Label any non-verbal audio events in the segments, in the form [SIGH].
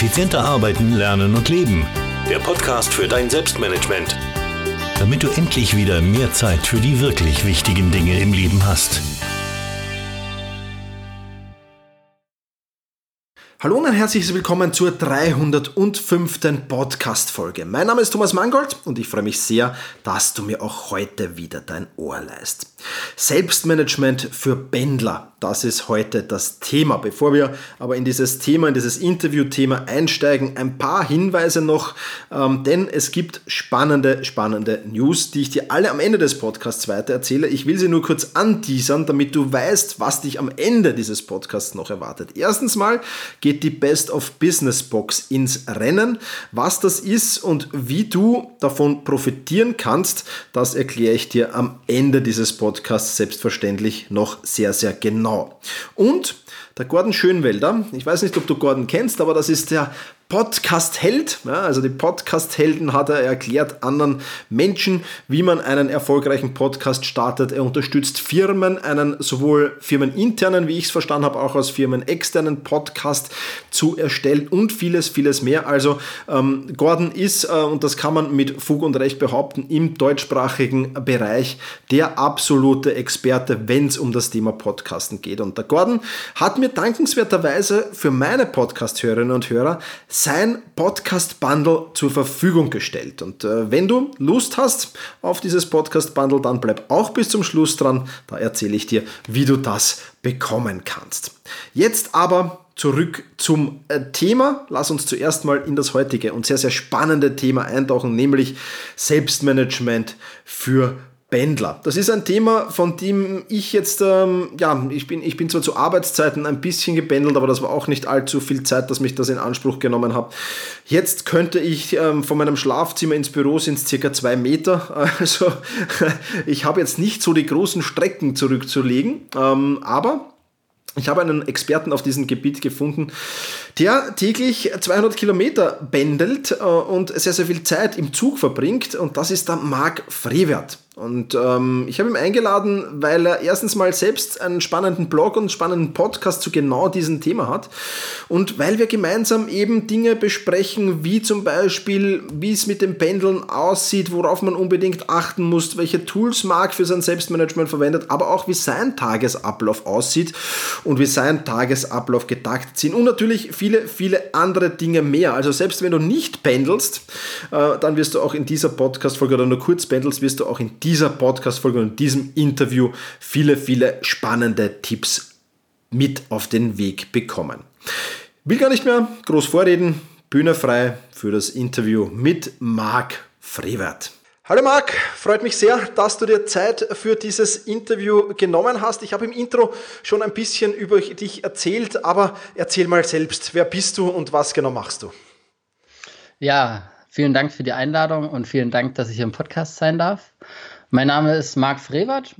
Effizienter arbeiten, lernen und leben. Der Podcast für dein Selbstmanagement. Damit du endlich wieder mehr Zeit für die wirklich wichtigen Dinge im Leben hast. Hallo und ein herzliches Willkommen zur 305. Podcast-Folge. Mein Name ist Thomas Mangold und ich freue mich sehr, dass du mir auch heute wieder dein Ohr leist. Selbstmanagement für Pendler. Das ist heute das Thema. Bevor wir aber in dieses Thema, in dieses Interview-Thema einsteigen, ein paar Hinweise noch, ähm, denn es gibt spannende, spannende News, die ich dir alle am Ende des Podcasts weiter erzähle. Ich will sie nur kurz anteasern, damit du weißt, was dich am Ende dieses Podcasts noch erwartet. Erstens mal geht die Best of Business Box ins Rennen. Was das ist und wie du davon profitieren kannst, das erkläre ich dir am Ende dieses Podcasts selbstverständlich noch sehr, sehr genau. Genau. Und der Gordon Schönwelder, ich weiß nicht, ob du Gordon kennst, aber das ist der Podcast-Held. Ja, also die Podcast-Helden hat er erklärt anderen Menschen, wie man einen erfolgreichen Podcast startet. Er unterstützt Firmen, einen sowohl firmeninternen, wie ich es verstanden habe, auch als firmenexternen Podcast zu erstellen und vieles, vieles mehr. Also ähm, Gordon ist, äh, und das kann man mit Fug und Recht behaupten, im deutschsprachigen Bereich der absolute Experte, wenn es um das Thema Podcasten geht. Und der Gordon hat mir dankenswerterweise für meine Podcast-Hörerinnen und Hörer sein Podcast-Bundle zur Verfügung gestellt. Und äh, wenn du Lust hast auf dieses Podcast-Bundle, dann bleib auch bis zum Schluss dran. Da erzähle ich dir, wie du das bekommen kannst. Jetzt aber zurück zum äh, Thema. Lass uns zuerst mal in das heutige und sehr, sehr spannende Thema eintauchen, nämlich Selbstmanagement für Pendler. Das ist ein Thema, von dem ich jetzt, ähm, ja, ich bin, ich bin zwar zu Arbeitszeiten ein bisschen gependelt, aber das war auch nicht allzu viel Zeit, dass mich das in Anspruch genommen habe. Jetzt könnte ich ähm, von meinem Schlafzimmer ins Büro sind es circa zwei Meter. [LAUGHS] Also ich habe jetzt nicht so die großen Strecken zurückzulegen, ähm, aber ich habe einen Experten auf diesem Gebiet gefunden, der täglich 200 Kilometer pendelt äh, und sehr, sehr viel Zeit im Zug verbringt. Und das ist der Marc Frevert. Und ähm, ich habe ihn eingeladen, weil er erstens mal selbst einen spannenden Blog und einen spannenden Podcast zu genau diesem Thema hat. Und weil wir gemeinsam eben Dinge besprechen, wie zum Beispiel, wie es mit dem Pendeln aussieht, worauf man unbedingt achten muss, welche Tools Marc für sein Selbstmanagement verwendet, aber auch wie sein Tagesablauf aussieht und wie sein Tagesablauf getaktet sind. Und natürlich viele, viele andere Dinge mehr. Also selbst wenn du nicht pendelst, äh, dann wirst du auch in dieser Podcast-Folge oder nur kurz pendelst, wirst du auch in dieser Podcast-Folge und diesem Interview viele, viele spannende Tipps mit auf den Weg bekommen. Will gar nicht mehr groß vorreden. Bühne frei für das Interview mit Marc Frevert. Hallo Marc, freut mich sehr, dass du dir Zeit für dieses Interview genommen hast. Ich habe im Intro schon ein bisschen über dich erzählt, aber erzähl mal selbst, wer bist du und was genau machst du? Ja, vielen Dank für die Einladung und vielen Dank, dass ich im Podcast sein darf. Mein Name ist Marc Frevert.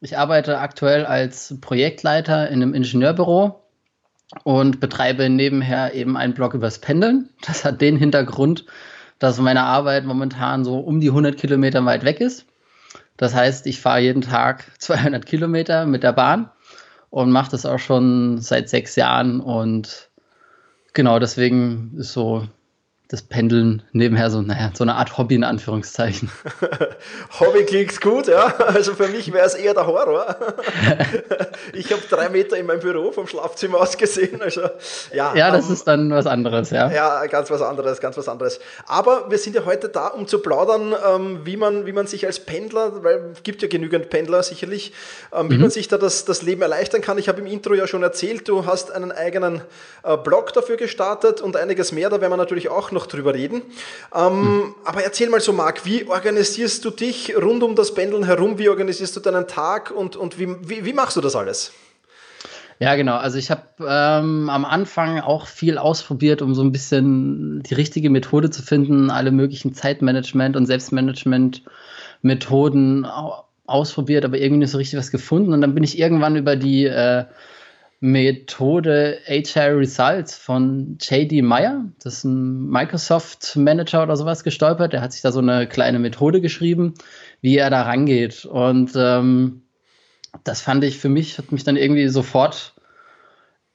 Ich arbeite aktuell als Projektleiter in einem Ingenieurbüro und betreibe nebenher eben einen Blog übers Pendeln. Das hat den Hintergrund, dass meine Arbeit momentan so um die 100 Kilometer weit weg ist. Das heißt, ich fahre jeden Tag 200 Kilometer mit der Bahn und mache das auch schon seit sechs Jahren. Und genau deswegen ist so das Pendeln nebenher so, naja, so eine Art Hobby in Anführungszeichen. [LAUGHS] Hobby klingt gut, ja. Also für mich wäre es eher der Horror. [LAUGHS] ich habe drei Meter in meinem Büro vom Schlafzimmer aus gesehen. Also, ja, ja, das ähm, ist dann was anderes, ja. Ja, ganz was anderes, ganz was anderes. Aber wir sind ja heute da, um zu plaudern, ähm, wie, man, wie man sich als Pendler, weil es gibt ja genügend Pendler sicherlich, ähm, wie mhm. man sich da das, das Leben erleichtern kann. Ich habe im Intro ja schon erzählt, du hast einen eigenen äh, Blog dafür gestartet und einiges mehr, da werden wir natürlich auch noch noch drüber reden. Ähm, hm. Aber erzähl mal so, Marc, wie organisierst du dich rund um das Pendeln herum? Wie organisierst du deinen Tag und, und wie, wie, wie machst du das alles? Ja, genau. Also ich habe ähm, am Anfang auch viel ausprobiert, um so ein bisschen die richtige Methode zu finden, alle möglichen Zeitmanagement- und Selbstmanagement-Methoden ausprobiert, aber irgendwie nicht so richtig was gefunden. Und dann bin ich irgendwann über die äh, Methode HR Results von JD Meyer. Das ist ein Microsoft Manager oder sowas gestolpert. Der hat sich da so eine kleine Methode geschrieben, wie er da rangeht. Und ähm, das fand ich für mich, hat mich dann irgendwie sofort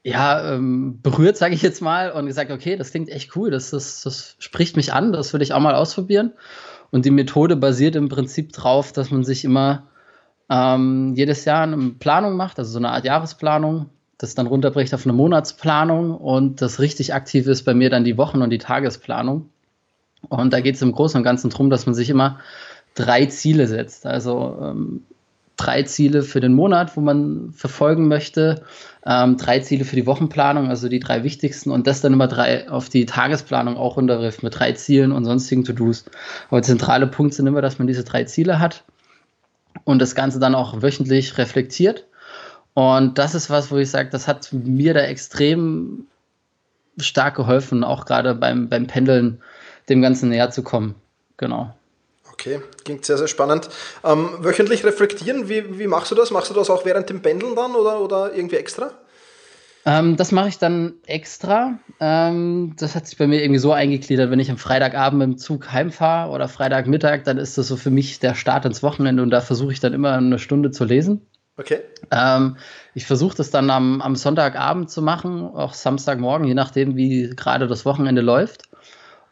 ja, ähm, berührt, sage ich jetzt mal, und gesagt, okay, das klingt echt cool, das, das, das spricht mich an, das würde ich auch mal ausprobieren. Und die Methode basiert im Prinzip darauf, dass man sich immer ähm, jedes Jahr eine Planung macht, also so eine Art Jahresplanung, das dann runterbricht auf eine Monatsplanung und das richtig aktiv ist bei mir dann die Wochen- und die Tagesplanung. Und da geht es im Großen und Ganzen darum, dass man sich immer drei Ziele setzt. Also ähm, drei Ziele für den Monat, wo man verfolgen möchte, ähm, drei Ziele für die Wochenplanung, also die drei wichtigsten und das dann immer drei auf die Tagesplanung auch runterrifft mit drei Zielen und sonstigen To-Dos. Aber zentrale Punkt sind immer, dass man diese drei Ziele hat und das Ganze dann auch wöchentlich reflektiert. Und das ist was, wo ich sage, das hat mir da extrem stark geholfen, auch gerade beim, beim Pendeln dem Ganzen näher zu kommen. Genau. Okay, klingt sehr, sehr spannend. Ähm, wöchentlich reflektieren, wie, wie machst du das? Machst du das auch während dem Pendeln dann oder, oder irgendwie extra? Ähm, das mache ich dann extra. Ähm, das hat sich bei mir irgendwie so eingegliedert, wenn ich am Freitagabend im Zug heimfahre oder Freitagmittag, dann ist das so für mich der Start ins Wochenende und da versuche ich dann immer eine Stunde zu lesen. Okay. Ähm, ich versuche das dann am, am Sonntagabend zu machen, auch Samstagmorgen, je nachdem, wie gerade das Wochenende läuft.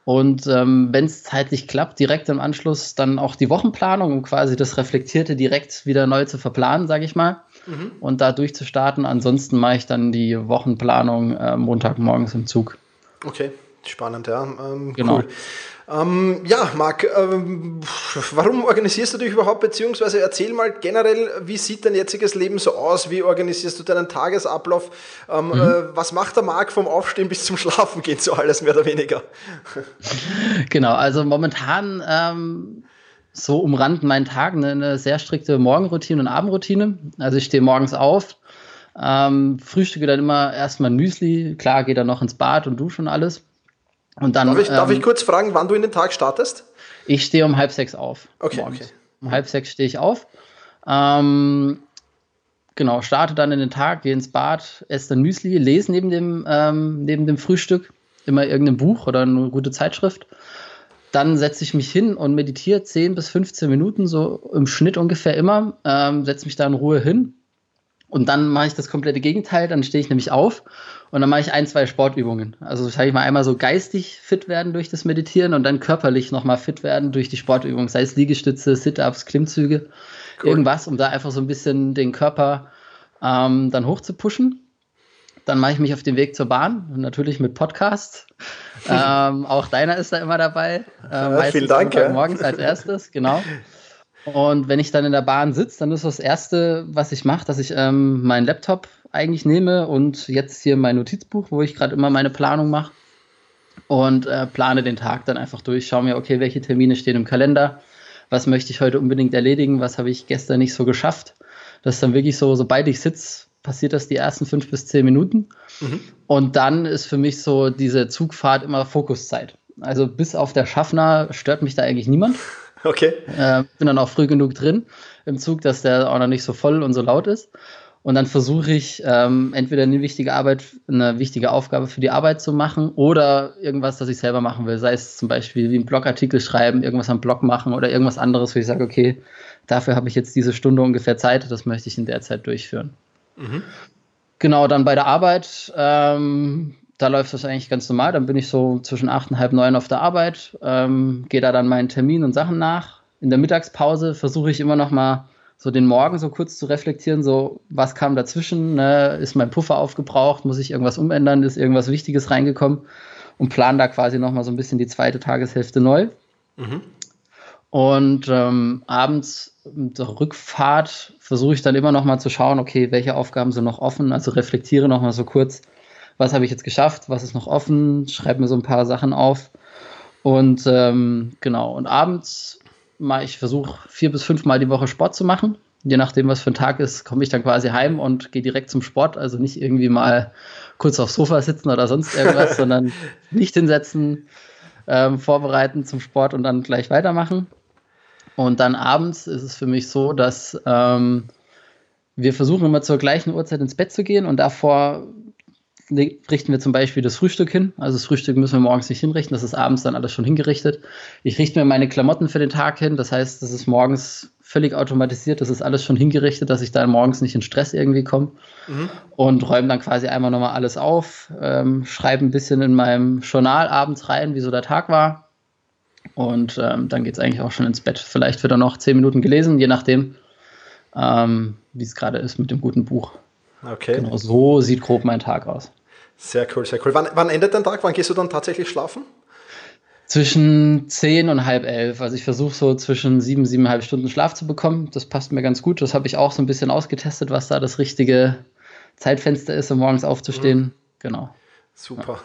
Und ähm, wenn es zeitlich klappt, direkt im Anschluss dann auch die Wochenplanung, um quasi das Reflektierte direkt wieder neu zu verplanen, sage ich mal, mhm. und da durchzustarten. Ansonsten mache ich dann die Wochenplanung äh, Montagmorgens im Zug. Okay, spannend, ja. Ähm, genau. Cool. Ähm, ja, Marc, ähm, warum organisierst du dich überhaupt, beziehungsweise erzähl mal generell, wie sieht dein jetziges Leben so aus? Wie organisierst du deinen Tagesablauf? Ähm, mhm. äh, was macht der Marc vom Aufstehen bis zum Schlafen geht so alles mehr oder weniger? [LAUGHS] Genau, also momentan ähm, so umrannt mein Tag eine, eine, sehr strikte Morgenroutine und Abendroutine. Also ich stehe morgens auf, ähm, frühstücke dann immer erstmal Müsli, klar, gehe dann noch ins Bad und dusche und alles und dann, darf, ich, ähm, darf ich ähm, kurz fragen, wann du in den Tag startest? Ich stehe um halb sechs auf. Okay, okay. Um halb sechs stehe ich auf. Ähm, genau, starte dann in den Tag, gehe ins Bad, esse dann Müsli, lese neben dem, ähm, neben dem Frühstück immer irgendein Buch oder eine gute Zeitschrift. Dann setze ich mich hin und meditiere 10 bis 15 Minuten, so im Schnitt ungefähr immer. Ähm, setze mich da in Ruhe hin. Und dann mache ich das komplette Gegenteil. Dann stehe ich nämlich auf und dann mache ich ein, zwei Sportübungen. Also sage ich mal einmal so geistig fit werden durch das Meditieren und dann körperlich nochmal fit werden durch die Sportübungen, sei es Liegestütze, Sit-ups, Klimmzüge, cool. irgendwas, um da einfach so ein bisschen den Körper ähm, dann hoch zu pushen. Dann mache ich mich auf den Weg zur Bahn, natürlich mit Podcast. [LAUGHS] ähm, auch deiner ist da immer dabei. Äh, ja, vielen Dank. Ja. Morgens als erstes, genau. [LAUGHS] Und wenn ich dann in der Bahn sitze, dann ist das Erste, was ich mache, dass ich ähm, meinen Laptop eigentlich nehme und jetzt hier mein Notizbuch, wo ich gerade immer meine Planung mache und äh, plane den Tag dann einfach durch. Schaue mir, okay, welche Termine stehen im Kalender, was möchte ich heute unbedingt erledigen, was habe ich gestern nicht so geschafft. Das ist dann wirklich so, sobald ich sitze, passiert das die ersten fünf bis zehn Minuten. Mhm. Und dann ist für mich so diese Zugfahrt immer Fokuszeit. Also bis auf der Schaffner stört mich da eigentlich niemand. [LAUGHS] Okay. Äh, bin dann auch früh genug drin im Zug, dass der auch noch nicht so voll und so laut ist. Und dann versuche ich ähm, entweder eine wichtige Arbeit, eine wichtige Aufgabe für die Arbeit zu machen oder irgendwas, das ich selber machen will. Sei es zum Beispiel wie einen Blogartikel schreiben, irgendwas am Blog machen oder irgendwas anderes, wo ich sage, okay, dafür habe ich jetzt diese Stunde ungefähr Zeit, das möchte ich in der Zeit durchführen. Mhm. Genau, dann bei der Arbeit ähm, da läuft das eigentlich ganz normal. Dann bin ich so zwischen acht und halb neun auf der Arbeit, ähm, gehe da dann meinen Termin und Sachen nach. In der Mittagspause versuche ich immer noch mal so den Morgen so kurz zu reflektieren, so was kam dazwischen, ne? ist mein Puffer aufgebraucht, muss ich irgendwas umändern, ist irgendwas Wichtiges reingekommen und plan da quasi noch mal so ein bisschen die zweite Tageshälfte neu. Mhm. Und ähm, abends der Rückfahrt versuche ich dann immer noch mal zu schauen, okay, welche Aufgaben sind noch offen, also reflektiere noch mal so kurz, was habe ich jetzt geschafft, was ist noch offen, schreibe mir so ein paar Sachen auf. Und ähm, genau, und abends mal, ich versuche vier bis fünf Mal die Woche Sport zu machen. Je nachdem, was für ein Tag ist, komme ich dann quasi heim und gehe direkt zum Sport. Also nicht irgendwie mal kurz aufs Sofa sitzen oder sonst irgendwas, [LAUGHS] sondern nicht hinsetzen, ähm, vorbereiten zum Sport und dann gleich weitermachen. Und dann abends ist es für mich so, dass ähm, wir versuchen immer zur gleichen Uhrzeit ins Bett zu gehen und davor richten wir zum Beispiel das Frühstück hin. Also das Frühstück müssen wir morgens nicht hinrichten, das ist abends dann alles schon hingerichtet. Ich richte mir meine Klamotten für den Tag hin, das heißt, das ist morgens völlig automatisiert. Das ist alles schon hingerichtet, dass ich da morgens nicht in Stress irgendwie komme. Mhm. Und räume dann quasi einmal nochmal alles auf, ähm, schreibe ein bisschen in meinem Journal abends rein, wie so der Tag war. Und ähm, dann geht es eigentlich auch schon ins Bett. Vielleicht wird er noch zehn Minuten gelesen, je nachdem, ähm, wie es gerade ist mit dem guten Buch. Okay. Genau, so sieht grob mein Tag aus. Sehr cool, sehr cool. Wann, wann endet dein Tag? Wann gehst du dann tatsächlich schlafen? Zwischen zehn und halb elf. Also ich versuche so zwischen sieben, siebeneinhalb Stunden Schlaf zu bekommen. Das passt mir ganz gut. Das habe ich auch so ein bisschen ausgetestet, was da das richtige Zeitfenster ist, um morgens aufzustehen. Mhm. Genau. Super. Ja.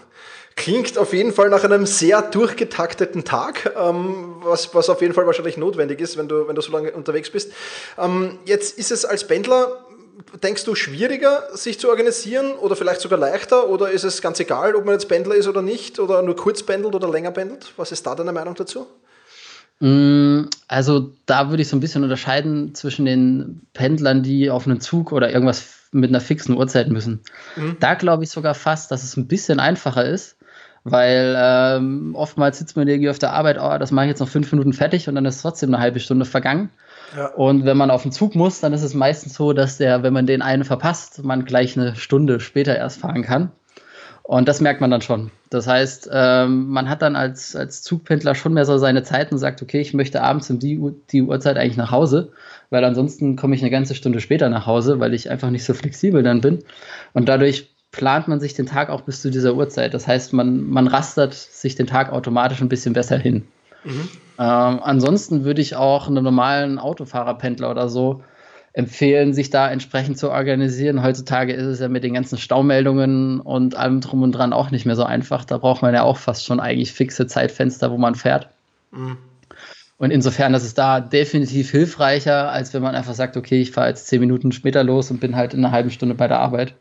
Klingt auf jeden Fall nach einem sehr durchgetakteten Tag, ähm, was, was auf jeden Fall wahrscheinlich notwendig ist, wenn du, wenn du so lange unterwegs bist. Ähm, jetzt ist es als Pendler denkst du, schwieriger, sich zu organisieren oder vielleicht sogar leichter? Oder ist es ganz egal, ob man jetzt Pendler ist oder nicht? Oder nur kurz pendelt oder länger pendelt? Was ist da deine Meinung dazu? Mm, also da würde ich so ein bisschen unterscheiden zwischen den Pendlern, die auf einen Zug oder irgendwas mit einer fixen Uhrzeit müssen. Mhm. Da glaube ich sogar fast, dass es ein bisschen einfacher ist, weil ähm, oftmals sitzt man irgendwie auf der Arbeit, oh, das mache ich jetzt noch fünf Minuten fertig und dann ist trotzdem eine halbe Stunde vergangen. Und wenn man auf den Zug muss, dann ist es meistens so, dass der, wenn man den einen verpasst, man gleich eine Stunde später erst fahren kann. Und das merkt man dann schon. Das heißt, ähm, man hat dann als, als Zugpendler schon mehr so seine Zeit und sagt, okay, ich möchte abends um die, die Uhrzeit eigentlich nach Hause, weil ansonsten komme ich eine ganze Stunde später nach Hause, weil ich einfach nicht so flexibel dann bin. Und dadurch plant man sich den Tag auch bis zu dieser Uhrzeit. Das heißt, man, man rastert sich den Tag automatisch ein bisschen besser hin. Mhm. Ähm, ansonsten würde ich auch einem normalen Autofahrerpendler oder so empfehlen, sich da entsprechend zu organisieren. Heutzutage ist es ja mit den ganzen Staumeldungen und allem drum und dran auch nicht mehr so einfach. Da braucht man ja auch fast schon eigentlich fixe Zeitfenster, wo man fährt. Mhm. Und insofern ist es da definitiv hilfreicher, als wenn man einfach sagt, okay, ich fahre jetzt zehn Minuten später los und bin halt in einer halben Stunde bei der Arbeit.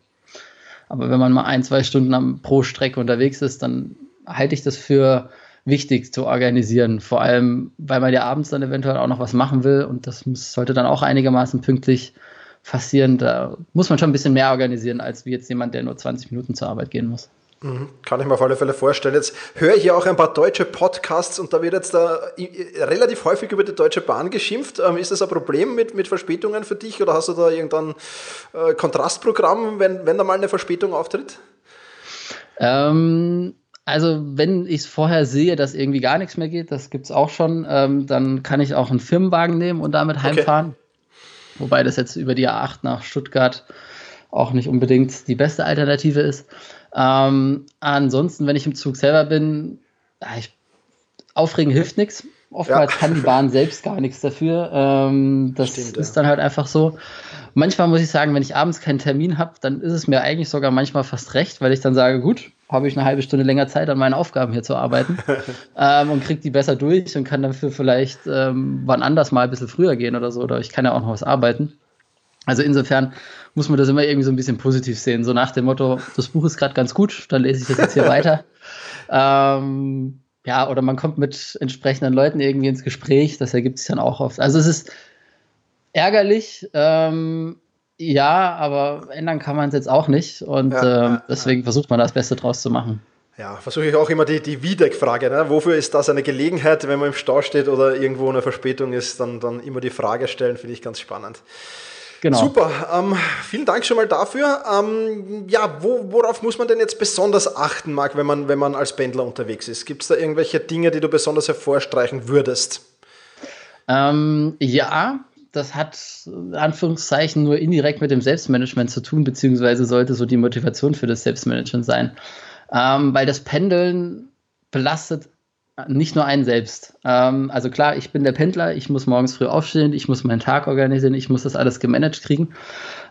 Aber wenn man mal ein, zwei Stunden pro Strecke unterwegs ist, dann halte ich das für wichtig zu organisieren. Vor allem, weil man ja abends dann eventuell auch noch was machen will und das muss, sollte dann auch einigermaßen pünktlich passieren. Da muss man schon ein bisschen mehr organisieren, als wie jetzt jemand, der nur 20 Minuten zur Arbeit gehen muss. Mhm. Kann ich mir auf alle Fälle vorstellen. Jetzt höre ich ja auch ein paar deutsche Podcasts und da wird jetzt da relativ häufig über die Deutsche Bahn geschimpft. Ähm, ist das ein Problem mit, mit Verspätungen für dich oder hast du da irgendein äh, Kontrastprogramm, wenn, wenn da mal eine Verspätung auftritt? Ähm, also, wenn ich es vorher sehe, dass irgendwie gar nichts mehr geht, das gibt es auch schon, ähm, dann kann ich auch einen Firmenwagen nehmen und damit heimfahren. Okay. Wobei das jetzt über die A8 nach Stuttgart auch nicht unbedingt die beste Alternative ist. Ähm, ansonsten, wenn ich im Zug selber bin, ich, aufregen hilft nichts. Oftmals ja. kann die Bahn selbst gar nichts dafür. Ähm, das Stimmt, ist dann halt einfach so. Manchmal muss ich sagen, wenn ich abends keinen Termin habe, dann ist es mir eigentlich sogar manchmal fast recht, weil ich dann sage, gut, habe ich eine halbe Stunde länger Zeit, an meinen Aufgaben hier zu arbeiten [LAUGHS] ähm, und kriege die besser durch und kann dafür vielleicht ähm, wann anders mal ein bisschen früher gehen oder so. Oder ich kann ja auch noch was arbeiten. Also insofern muss man das immer irgendwie so ein bisschen positiv sehen. So nach dem Motto, das Buch ist gerade ganz gut, dann lese ich das jetzt hier [LAUGHS] weiter. Ähm, ja, oder man kommt mit entsprechenden Leuten irgendwie ins Gespräch, das ergibt sich dann auch oft. Also es ist ärgerlich, ähm, ja, aber ändern kann man es jetzt auch nicht und ja, äh, deswegen ja. versucht man das Beste draus zu machen. Ja, versuche ich auch immer die, die Wiedeck-Frage. Ne? Wofür ist das eine Gelegenheit, wenn man im Stau steht oder irgendwo eine Verspätung ist, dann, dann immer die Frage stellen, finde ich ganz spannend. Genau. Super, ähm, vielen Dank schon mal dafür. Ähm, ja, wo, worauf muss man denn jetzt besonders achten, Marc, wenn man, wenn man als Pendler unterwegs ist? Gibt es da irgendwelche Dinge, die du besonders hervorstreichen würdest? Ähm, ja, das hat Anführungszeichen nur indirekt mit dem Selbstmanagement zu tun, beziehungsweise sollte so die Motivation für das Selbstmanagement sein. Ähm, weil das Pendeln belastet nicht nur einen selbst. Ähm, also klar, ich bin der Pendler, ich muss morgens früh aufstehen, ich muss meinen Tag organisieren, ich muss das alles gemanagt kriegen.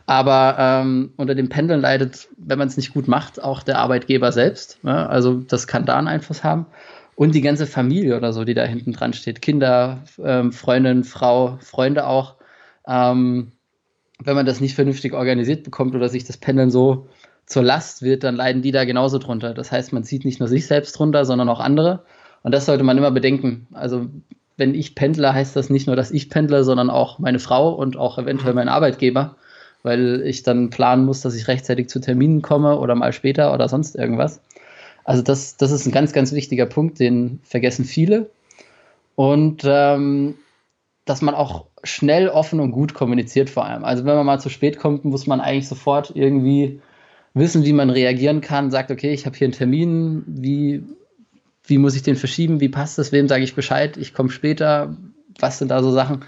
Aber ähm, unter dem Pendeln leidet, wenn man es nicht gut macht, auch der Arbeitgeber selbst. Ne? Also das kann da einen Einfluss haben und die ganze Familie oder so, die da hinten dran steht. Kinder, ähm, Freundin, Frau, Freunde auch. Ähm, wenn man das nicht vernünftig organisiert bekommt oder sich das Pendeln so zur Last wird, dann leiden die da genauso drunter. Das heißt, man zieht nicht nur sich selbst drunter, sondern auch andere. Und das sollte man immer bedenken. Also wenn ich pendle, heißt das nicht nur, dass ich pendle, sondern auch meine Frau und auch eventuell mein Arbeitgeber, weil ich dann planen muss, dass ich rechtzeitig zu Terminen komme oder mal später oder sonst irgendwas. Also das, das ist ein ganz, ganz wichtiger Punkt, den vergessen viele. Und ähm, dass man auch schnell, offen und gut kommuniziert vor allem. Also wenn man mal zu spät kommt, muss man eigentlich sofort irgendwie wissen, wie man reagieren kann, sagt, okay, ich habe hier einen Termin, wie, wie muss ich den verschieben, wie passt das, wem sage ich Bescheid, ich komme später, was sind da so Sachen.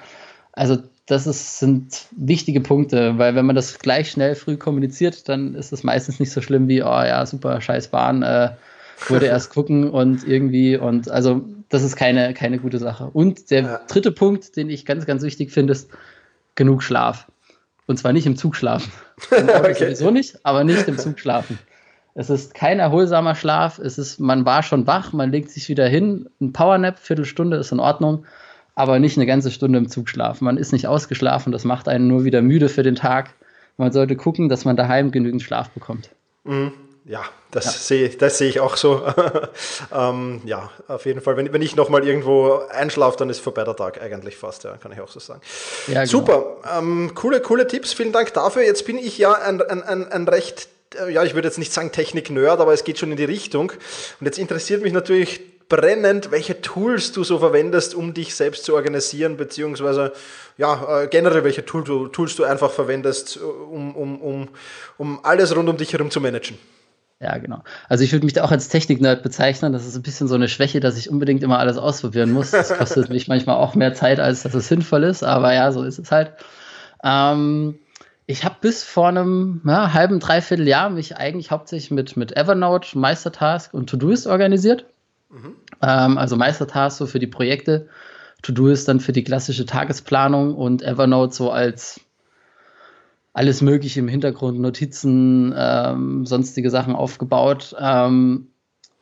Also das ist, sind wichtige Punkte, weil wenn man das gleich schnell früh kommuniziert, dann ist es meistens nicht so schlimm wie, oh ja, super, scheiß Bahn, äh, würde erst gucken und irgendwie und also das ist keine, keine gute Sache. Und der ja. dritte Punkt, den ich ganz, ganz wichtig finde, ist genug Schlaf. Und zwar nicht im Zug schlafen. [LAUGHS] okay. Sowieso nicht, aber nicht im Zug schlafen. Es ist kein erholsamer Schlaf. Es ist, man war schon wach, man legt sich wieder hin. Ein Powernap, Viertelstunde ist in Ordnung, aber nicht eine ganze Stunde im Zug schlafen. Man ist nicht ausgeschlafen, das macht einen nur wieder müde für den Tag. Man sollte gucken, dass man daheim genügend Schlaf bekommt. Mhm. Ja, das ja. sehe das sehe ich auch so. [LAUGHS] ähm, ja, auf jeden Fall. Wenn, wenn ich nochmal irgendwo einschlafe, dann ist vorbei der Tag eigentlich fast, ja, kann ich auch so sagen. Ja, genau. Super, ähm, coole, coole Tipps, vielen Dank dafür. Jetzt bin ich ja ein, ein, ein, ein recht, äh, ja, ich würde jetzt nicht sagen Technik-Nerd, aber es geht schon in die Richtung. Und jetzt interessiert mich natürlich brennend, welche Tools du so verwendest, um dich selbst zu organisieren, beziehungsweise ja, äh, generell welche Tool Tools du einfach verwendest, um, um, um, um alles rund um dich herum zu managen. Ja, genau. Also ich würde mich da auch als Technik-Nerd bezeichnen. Das ist ein bisschen so eine Schwäche, dass ich unbedingt immer alles ausprobieren muss. Das kostet mich manchmal auch mehr Zeit, als dass es sinnvoll ist. Aber ja, so ist es halt. Ähm, ich habe bis vor einem ja, halben, dreiviertel Jahr mich eigentlich hauptsächlich mit, mit Evernote, Meistertask und Todoist organisiert. Mhm. Ähm, also Meistertask so für die Projekte, Todoist dann für die klassische Tagesplanung und Evernote so als alles Mögliche im Hintergrund, Notizen, ähm, sonstige Sachen aufgebaut. Ähm,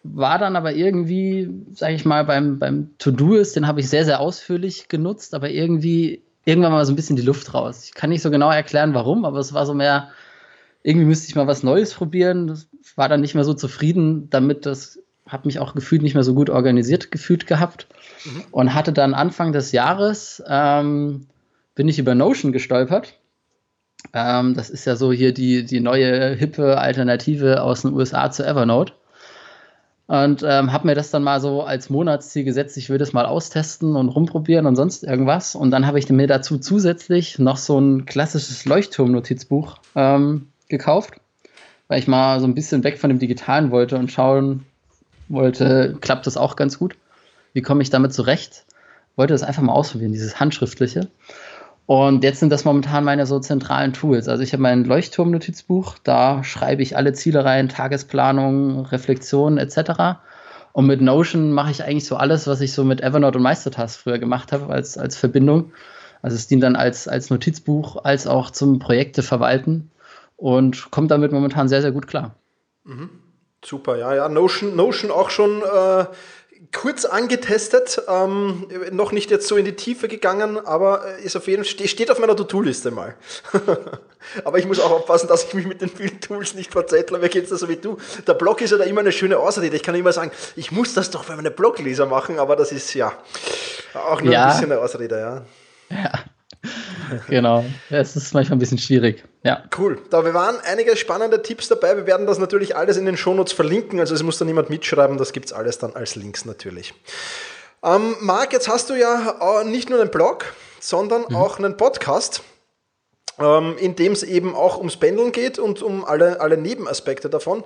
war dann aber irgendwie, sage ich mal, beim, beim To-Do-Ist, den habe ich sehr, sehr ausführlich genutzt, aber irgendwie irgendwann mal so ein bisschen die Luft raus. Ich kann nicht so genau erklären, warum, aber es war so mehr, irgendwie müsste ich mal was Neues probieren. Das war dann nicht mehr so zufrieden damit, das habe mich auch gefühlt nicht mehr so gut organisiert gefühlt gehabt mhm. und hatte dann Anfang des Jahres ähm, bin ich über Notion gestolpert ähm, das ist ja so hier die, die neue hippe Alternative aus den USA zu Evernote. Und ähm, habe mir das dann mal so als Monatsziel gesetzt, ich will das mal austesten und rumprobieren und sonst irgendwas. Und dann habe ich mir dazu zusätzlich noch so ein klassisches Leuchtturm-Notizbuch ähm, gekauft, weil ich mal so ein bisschen weg von dem Digitalen wollte und schauen wollte, klappt das auch ganz gut? Wie komme ich damit zurecht? Wollte das einfach mal ausprobieren, dieses Handschriftliche. Und jetzt sind das momentan meine so zentralen Tools. Also ich habe mein Leuchtturm-Notizbuch, da schreibe ich alle Ziele rein, Tagesplanung, Reflexion etc. Und mit Notion mache ich eigentlich so alles, was ich so mit Evernote und Meistertask früher gemacht habe als, als Verbindung. Also es dient dann als, als Notizbuch, als auch zum Projekte verwalten und kommt damit momentan sehr, sehr gut klar. Mhm. Super, ja, ja. Notion, Notion auch schon äh, kurz angetestet, ähm, noch nicht jetzt so in die Tiefe gegangen, aber äh, ist auf jeden Fall, steht auf meiner To-Do-Liste mal. [LAUGHS] aber ich muss auch aufpassen, dass ich mich mit den vielen Tools nicht verzettle. Mir geht es da so wie du. Der Blog ist ja da immer eine schöne Ausrede. Ich kann immer sagen, ich muss das doch für meine Blogleser machen, aber das ist ja auch nur ja. ein bisschen eine Ausrede, ja. Ja. [LAUGHS] genau. Es ist manchmal ein bisschen schwierig. Ja. Cool. Da waren einige spannende Tipps dabei. Wir werden das natürlich alles in den Shownotes verlinken. Also es muss da niemand mitschreiben. Das gibt es alles dann als Links natürlich. Ähm, Marc, jetzt hast du ja nicht nur einen Blog, sondern mhm. auch einen Podcast, ähm, in dem es eben auch ums Pendeln geht und um alle, alle Nebenaspekte davon.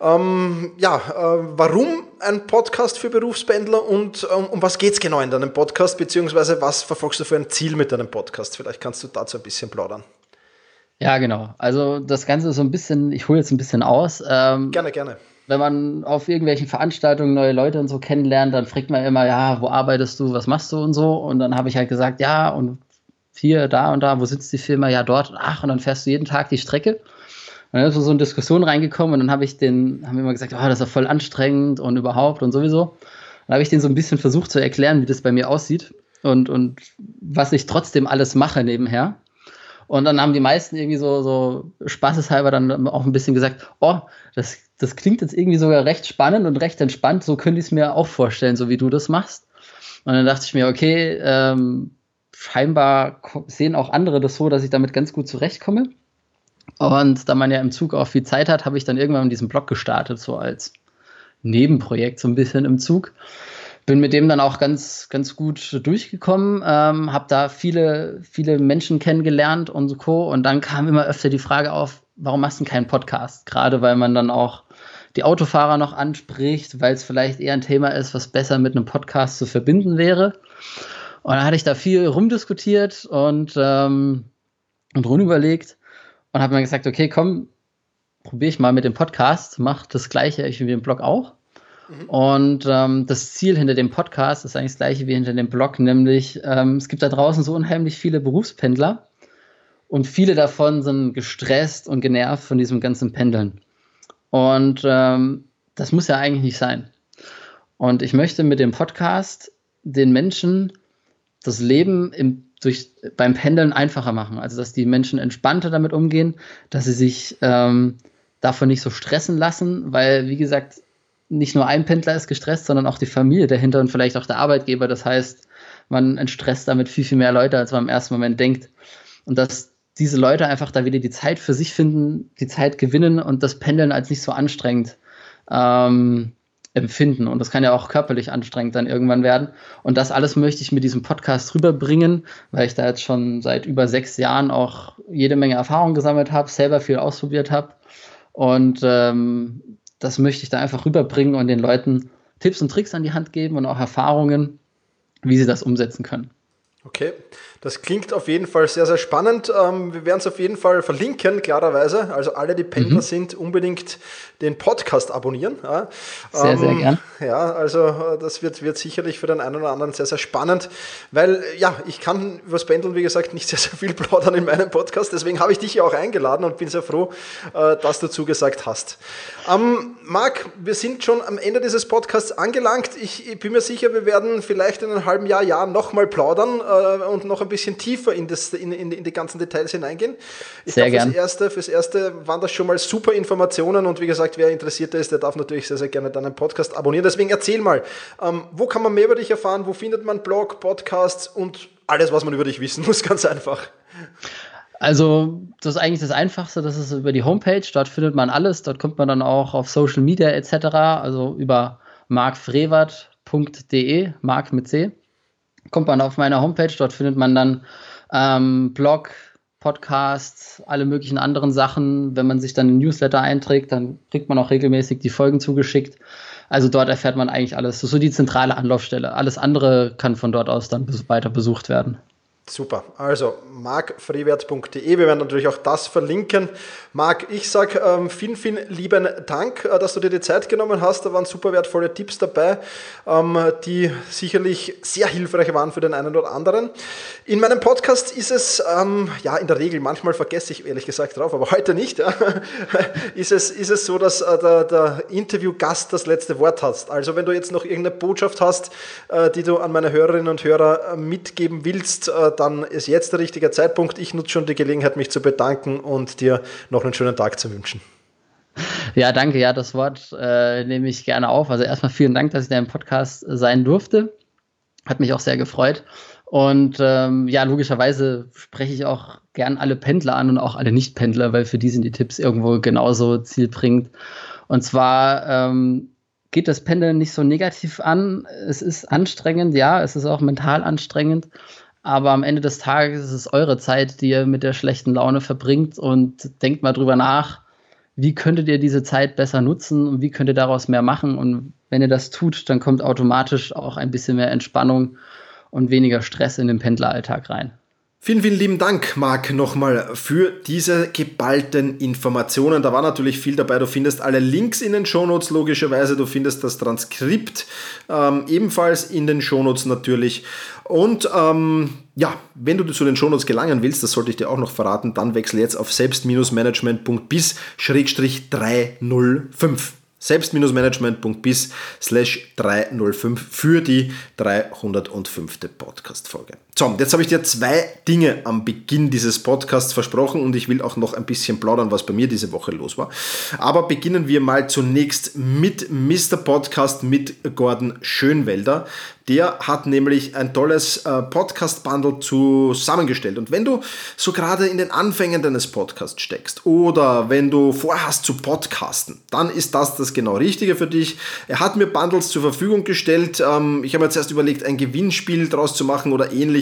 Ähm, ja, äh, warum ein Podcast für Berufspendler und ähm, um was geht es genau in deinem Podcast, beziehungsweise was verfolgst du für ein Ziel mit deinem Podcast? Vielleicht kannst du dazu ein bisschen plaudern. Ja, genau. Also das Ganze ist so ein bisschen, ich hole jetzt ein bisschen aus. Ähm, gerne, gerne. Wenn man auf irgendwelchen Veranstaltungen neue Leute und so kennenlernt, dann fragt man immer, ja, wo arbeitest du, was machst du und so. Und dann habe ich halt gesagt, ja, und hier, da und da, wo sitzt die Firma? Ja, dort. Ach, und dann fährst du jeden Tag die Strecke. Und dann ist so eine Diskussion reingekommen und dann habe ich den, haben wir immer gesagt, oh, das ist voll anstrengend und überhaupt und sowieso. Dann habe ich den so ein bisschen versucht zu erklären, wie das bei mir aussieht und, und was ich trotzdem alles mache nebenher. Und dann haben die meisten irgendwie so, so spaßeshalber dann auch ein bisschen gesagt, oh, das, das klingt jetzt irgendwie sogar recht spannend und recht entspannt, so könnte ich es mir auch vorstellen, so wie du das machst. Und dann dachte ich mir, okay, ähm, scheinbar sehen auch andere das so, dass ich damit ganz gut zurechtkomme. Und da man ja im Zug auch viel Zeit hat, habe ich dann irgendwann diesen Blog gestartet, so als Nebenprojekt, so ein bisschen im Zug. bin mit dem dann auch ganz, ganz gut durchgekommen, ähm, habe da viele, viele Menschen kennengelernt und so Co. Und dann kam immer öfter die Frage auf, warum machst du keinen Podcast? Gerade weil man dann auch die Autofahrer noch anspricht, weil es vielleicht eher ein Thema ist, was besser mit einem Podcast zu verbinden wäre. Und dann hatte ich da viel rumdiskutiert und, ähm, und rumüberlegt und habe mir gesagt, okay, komm, probiere ich mal mit dem Podcast, mach das gleiche wie dem Blog auch. Mhm. Und ähm, das Ziel hinter dem Podcast ist eigentlich das gleiche wie hinter dem Blog, nämlich ähm, es gibt da draußen so unheimlich viele Berufspendler und viele davon sind gestresst und genervt von diesem ganzen Pendeln. Und ähm, das muss ja eigentlich nicht sein. Und ich möchte mit dem Podcast den Menschen das Leben im, durch, beim Pendeln einfacher machen. Also, dass die Menschen entspannter damit umgehen, dass sie sich ähm, davon nicht so stressen lassen, weil, wie gesagt, nicht nur ein Pendler ist gestresst, sondern auch die Familie dahinter und vielleicht auch der Arbeitgeber. Das heißt, man entstresst damit viel, viel mehr Leute, als man im ersten Moment denkt. Und dass diese Leute einfach da wieder die Zeit für sich finden, die Zeit gewinnen und das Pendeln als nicht so anstrengend ähm, empfinden. Und das kann ja auch körperlich anstrengend dann irgendwann werden. Und das alles möchte ich mit diesem Podcast rüberbringen, weil ich da jetzt schon seit über sechs Jahren auch jede Menge Erfahrung gesammelt habe, selber viel ausprobiert habe. Und ähm, das möchte ich da einfach rüberbringen und den Leuten Tipps und Tricks an die Hand geben und auch Erfahrungen, wie sie das umsetzen können. Okay, das klingt auf jeden Fall sehr, sehr spannend. Ähm, wir werden es auf jeden Fall verlinken, klarerweise. Also alle, die Pendler mhm. sind, unbedingt den Podcast abonnieren. Ja. Sehr, ähm, sehr gern. Ja, also äh, das wird, wird sicherlich für den einen oder anderen sehr, sehr spannend, weil ja, ich kann über das Pendeln, wie gesagt, nicht [LAUGHS] sehr, sehr viel plaudern in meinem Podcast. Deswegen habe ich dich ja auch eingeladen und bin sehr froh, äh, dass du zugesagt hast. Ähm, Marc, wir sind schon am Ende dieses Podcasts angelangt. Ich, ich bin mir sicher, wir werden vielleicht in einem halben Jahr, Jahr nochmal plaudern äh, und noch ein bisschen tiefer in, das, in, in, in die ganzen Details hineingehen. Ich sehr glaube, fürs erste, fürs erste waren das schon mal super Informationen und wie gesagt, wer interessiert ist, der darf natürlich sehr, sehr gerne deinen Podcast abonnieren. Deswegen erzähl mal, ähm, wo kann man mehr über dich erfahren? Wo findet man Blog, Podcasts und alles, was man über dich wissen muss? [LAUGHS] Ganz einfach. Also, das ist eigentlich das Einfachste, das ist über die Homepage. Dort findet man alles. Dort kommt man dann auch auf Social Media etc. Also über markfrevert.de, Mark mit C kommt man auf meine Homepage, dort findet man dann ähm, Blog, Podcasts, alle möglichen anderen Sachen. Wenn man sich dann in Newsletter einträgt, dann kriegt man auch regelmäßig die Folgen zugeschickt. Also dort erfährt man eigentlich alles. Das ist so die zentrale Anlaufstelle. Alles andere kann von dort aus dann weiter besucht werden. Super. Also markfreewert.de. Wir werden natürlich auch das verlinken. Marc, ich sage ähm, vielen, vielen lieben Dank, äh, dass du dir die Zeit genommen hast. Da waren super wertvolle Tipps dabei, ähm, die sicherlich sehr hilfreich waren für den einen oder anderen. In meinem Podcast ist es, ähm, ja, in der Regel, manchmal vergesse ich ehrlich gesagt drauf, aber heute nicht, ja, [LAUGHS] ist, es, ist es so, dass äh, der, der Interviewgast das letzte Wort hat. Also wenn du jetzt noch irgendeine Botschaft hast, äh, die du an meine Hörerinnen und Hörer äh, mitgeben willst, äh, dann ist jetzt der richtige Zeitpunkt. Ich nutze schon die Gelegenheit, mich zu bedanken und dir noch einen schönen Tag zu wünschen. Ja, danke. Ja, das Wort äh, nehme ich gerne auf. Also erstmal vielen Dank, dass ich da Podcast sein durfte. Hat mich auch sehr gefreut. Und ähm, ja, logischerweise spreche ich auch gern alle Pendler an und auch alle Nicht-Pendler, weil für die sind die Tipps irgendwo genauso zielbringend. Und zwar ähm, geht das Pendeln nicht so negativ an. Es ist anstrengend, ja, es ist auch mental anstrengend. Aber am Ende des Tages ist es eure Zeit, die ihr mit der schlechten Laune verbringt und denkt mal drüber nach, wie könntet ihr diese Zeit besser nutzen und wie könnt ihr daraus mehr machen. Und wenn ihr das tut, dann kommt automatisch auch ein bisschen mehr Entspannung und weniger Stress in den Pendleralltag rein. Vielen, vielen lieben Dank, Marc, nochmal für diese geballten Informationen. Da war natürlich viel dabei. Du findest alle Links in den Shownotes, logischerweise. Du findest das Transkript ähm, ebenfalls in den Shownotes natürlich. Und ähm, ja, wenn du zu den Shownotes gelangen willst, das sollte ich dir auch noch verraten, dann wechsel jetzt auf selbst-management.bis-305 selbst-management.bis 305 für die 305. Podcast-Folge. So, jetzt habe ich dir zwei Dinge am Beginn dieses Podcasts versprochen und ich will auch noch ein bisschen plaudern, was bei mir diese Woche los war. Aber beginnen wir mal zunächst mit Mr. Podcast mit Gordon Schönwelder. Der hat nämlich ein tolles äh, Podcast-Bundle zusammengestellt. Und wenn du so gerade in den Anfängen deines Podcasts steckst oder wenn du vorhast zu podcasten, dann ist das das genau Richtige für dich. Er hat mir Bundles zur Verfügung gestellt. Ähm, ich habe mir zuerst überlegt, ein Gewinnspiel daraus zu machen oder ähnliches.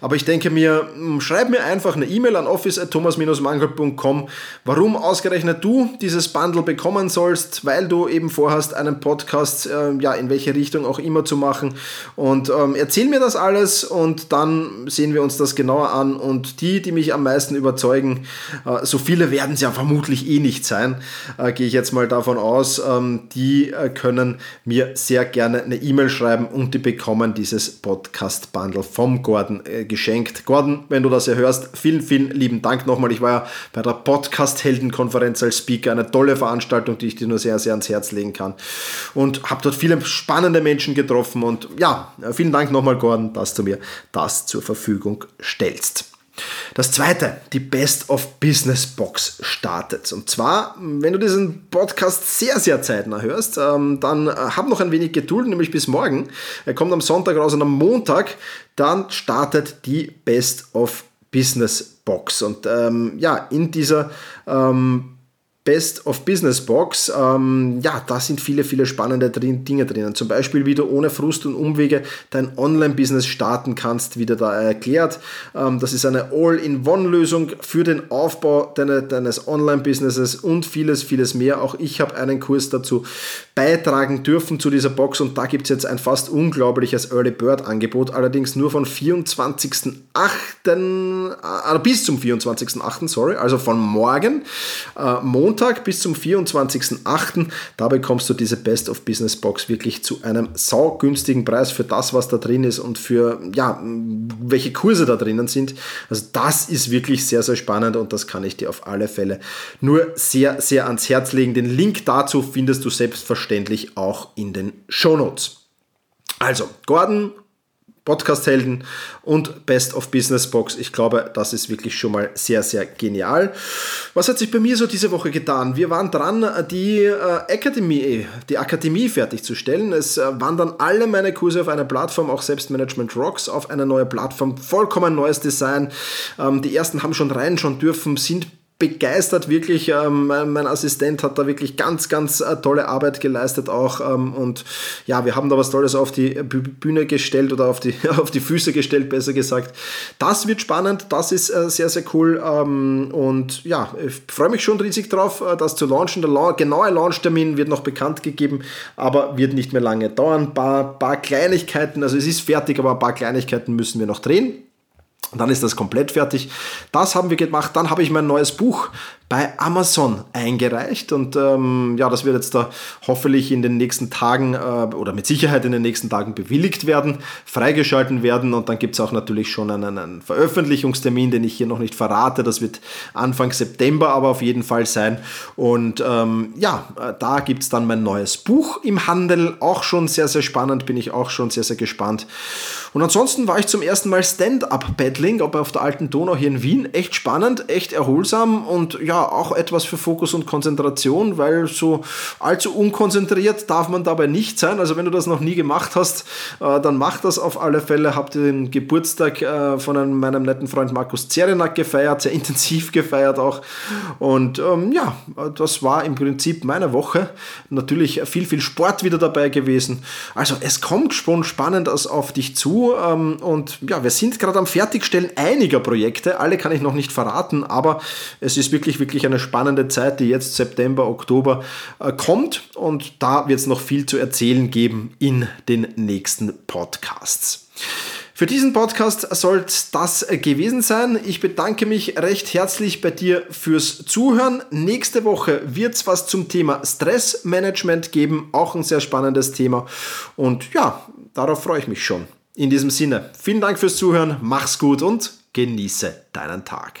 Aber ich denke mir, hm, schreib mir einfach eine E-Mail an office.thomas-mangel.com, warum ausgerechnet du dieses Bundle bekommen sollst, weil du eben vorhast, einen Podcast, äh, ja, in welche Richtung auch immer zu machen und ähm, erzähl mir das alles und dann sehen wir uns das genauer an. Und die, die mich am meisten überzeugen, äh, so viele werden es ja vermutlich eh nicht sein, äh, gehe ich jetzt mal davon aus, ähm, die äh, können mir sehr gerne eine E-Mail schreiben und die bekommen dieses Podcast-Bundle vom Gordon äh, geschenkt. Gordon, wenn du das ja hörst, vielen, vielen lieben Dank nochmal. Ich war ja bei der Podcast-Helden-Konferenz als Speaker, eine tolle Veranstaltung, die ich dir nur sehr, sehr ans Herz legen kann. Und habe dort viele spannende Menschen getroffen und ja, vielen Dank nochmal, Gordon, dass du mir das zur Verfügung stellst. Das zweite, die Best of Business Box startet. Und zwar, wenn du diesen Podcast sehr, sehr zeitnah hörst, ähm, dann hab noch ein wenig Geduld, nämlich bis morgen. Er kommt am Sonntag raus und am Montag, dann startet die Best of Business Box. Und ähm, ja, in dieser ähm, Best of Business Box, ähm, ja, da sind viele, viele spannende drin, Dinge drinnen. Zum Beispiel, wie du ohne Frust und Umwege dein Online-Business starten kannst, wie der da erklärt. Ähm, das ist eine All-in-One-Lösung für den Aufbau deine, deines Online-Businesses und vieles, vieles mehr. Auch ich habe einen Kurs dazu beitragen dürfen zu dieser Box und da gibt es jetzt ein fast unglaubliches Early Bird-Angebot, allerdings nur von 24.8. Äh, bis zum 24.8., sorry, also von morgen, äh, Montag Montag bis zum 24.08. Da bekommst du diese Best of Business Box wirklich zu einem saugünstigen Preis für das, was da drin ist und für ja, welche Kurse da drinnen sind. Also das ist wirklich sehr, sehr spannend und das kann ich dir auf alle Fälle nur sehr, sehr ans Herz legen. Den Link dazu findest du selbstverständlich auch in den Show Notes. Also, Gordon Podcast-Helden und Best of Business Box. Ich glaube, das ist wirklich schon mal sehr, sehr genial. Was hat sich bei mir so diese Woche getan? Wir waren dran, die äh, Akademie, die Akademie fertigzustellen. Es äh, wandern alle meine Kurse auf einer Plattform, auch Selbstmanagement Rocks, auf eine neue Plattform. Vollkommen neues Design. Ähm, die ersten haben schon rein schon dürfen, sind begeistert wirklich. Ähm, mein Assistent hat da wirklich ganz, ganz äh, tolle Arbeit geleistet auch. Ähm, und ja, wir haben da was Tolles auf die Bühne gestellt oder auf die, [LAUGHS] auf die Füße gestellt, besser gesagt. Das wird spannend, das ist äh, sehr, sehr cool. Ähm, und ja, ich freue mich schon riesig drauf, äh, das zu launchen. Der genaue Launchtermin wird noch bekannt gegeben, aber wird nicht mehr lange dauern. Ein paar, paar Kleinigkeiten, also es ist fertig, aber ein paar Kleinigkeiten müssen wir noch drehen. Dann ist das komplett fertig. Das haben wir gemacht. Dann habe ich mein neues Buch bei Amazon eingereicht. Und ähm, ja, das wird jetzt da hoffentlich in den nächsten Tagen äh, oder mit Sicherheit in den nächsten Tagen bewilligt werden, freigeschalten werden. Und dann gibt es auch natürlich schon einen, einen, Veröffentlichungstermin, den ich hier noch nicht verrate. Das wird Anfang September aber auf jeden Fall sein. Und ähm, ja, äh, da gibt es dann mein neues Buch im Handel, auch schon sehr, sehr spannend, bin ich auch schon sehr, sehr gespannt. Und ansonsten war ich zum ersten Mal Stand-Up-Paddling, aber auf der alten Donau hier in Wien, echt spannend, echt erholsam. Und ja, auch etwas für Fokus und Konzentration, weil so allzu unkonzentriert darf man dabei nicht sein. Also wenn du das noch nie gemacht hast, äh, dann mach das auf alle Fälle. Habt ihr den Geburtstag äh, von einem, meinem netten Freund Markus Zerenak gefeiert, sehr intensiv gefeiert auch. Und ähm, ja, das war im Prinzip meine Woche. Natürlich viel, viel Sport wieder dabei gewesen. Also es kommt schon spannend auf dich zu. Ähm, und ja, wir sind gerade am Fertigstellen einiger Projekte. Alle kann ich noch nicht verraten, aber es ist wirklich, wirklich wirklich eine spannende Zeit, die jetzt September, Oktober äh, kommt. Und da wird es noch viel zu erzählen geben in den nächsten Podcasts. Für diesen Podcast soll das gewesen sein. Ich bedanke mich recht herzlich bei dir fürs Zuhören. Nächste Woche wird es was zum Thema Stressmanagement geben, auch ein sehr spannendes Thema. Und ja, darauf freue ich mich schon. In diesem Sinne, vielen Dank fürs Zuhören, mach's gut und genieße deinen Tag.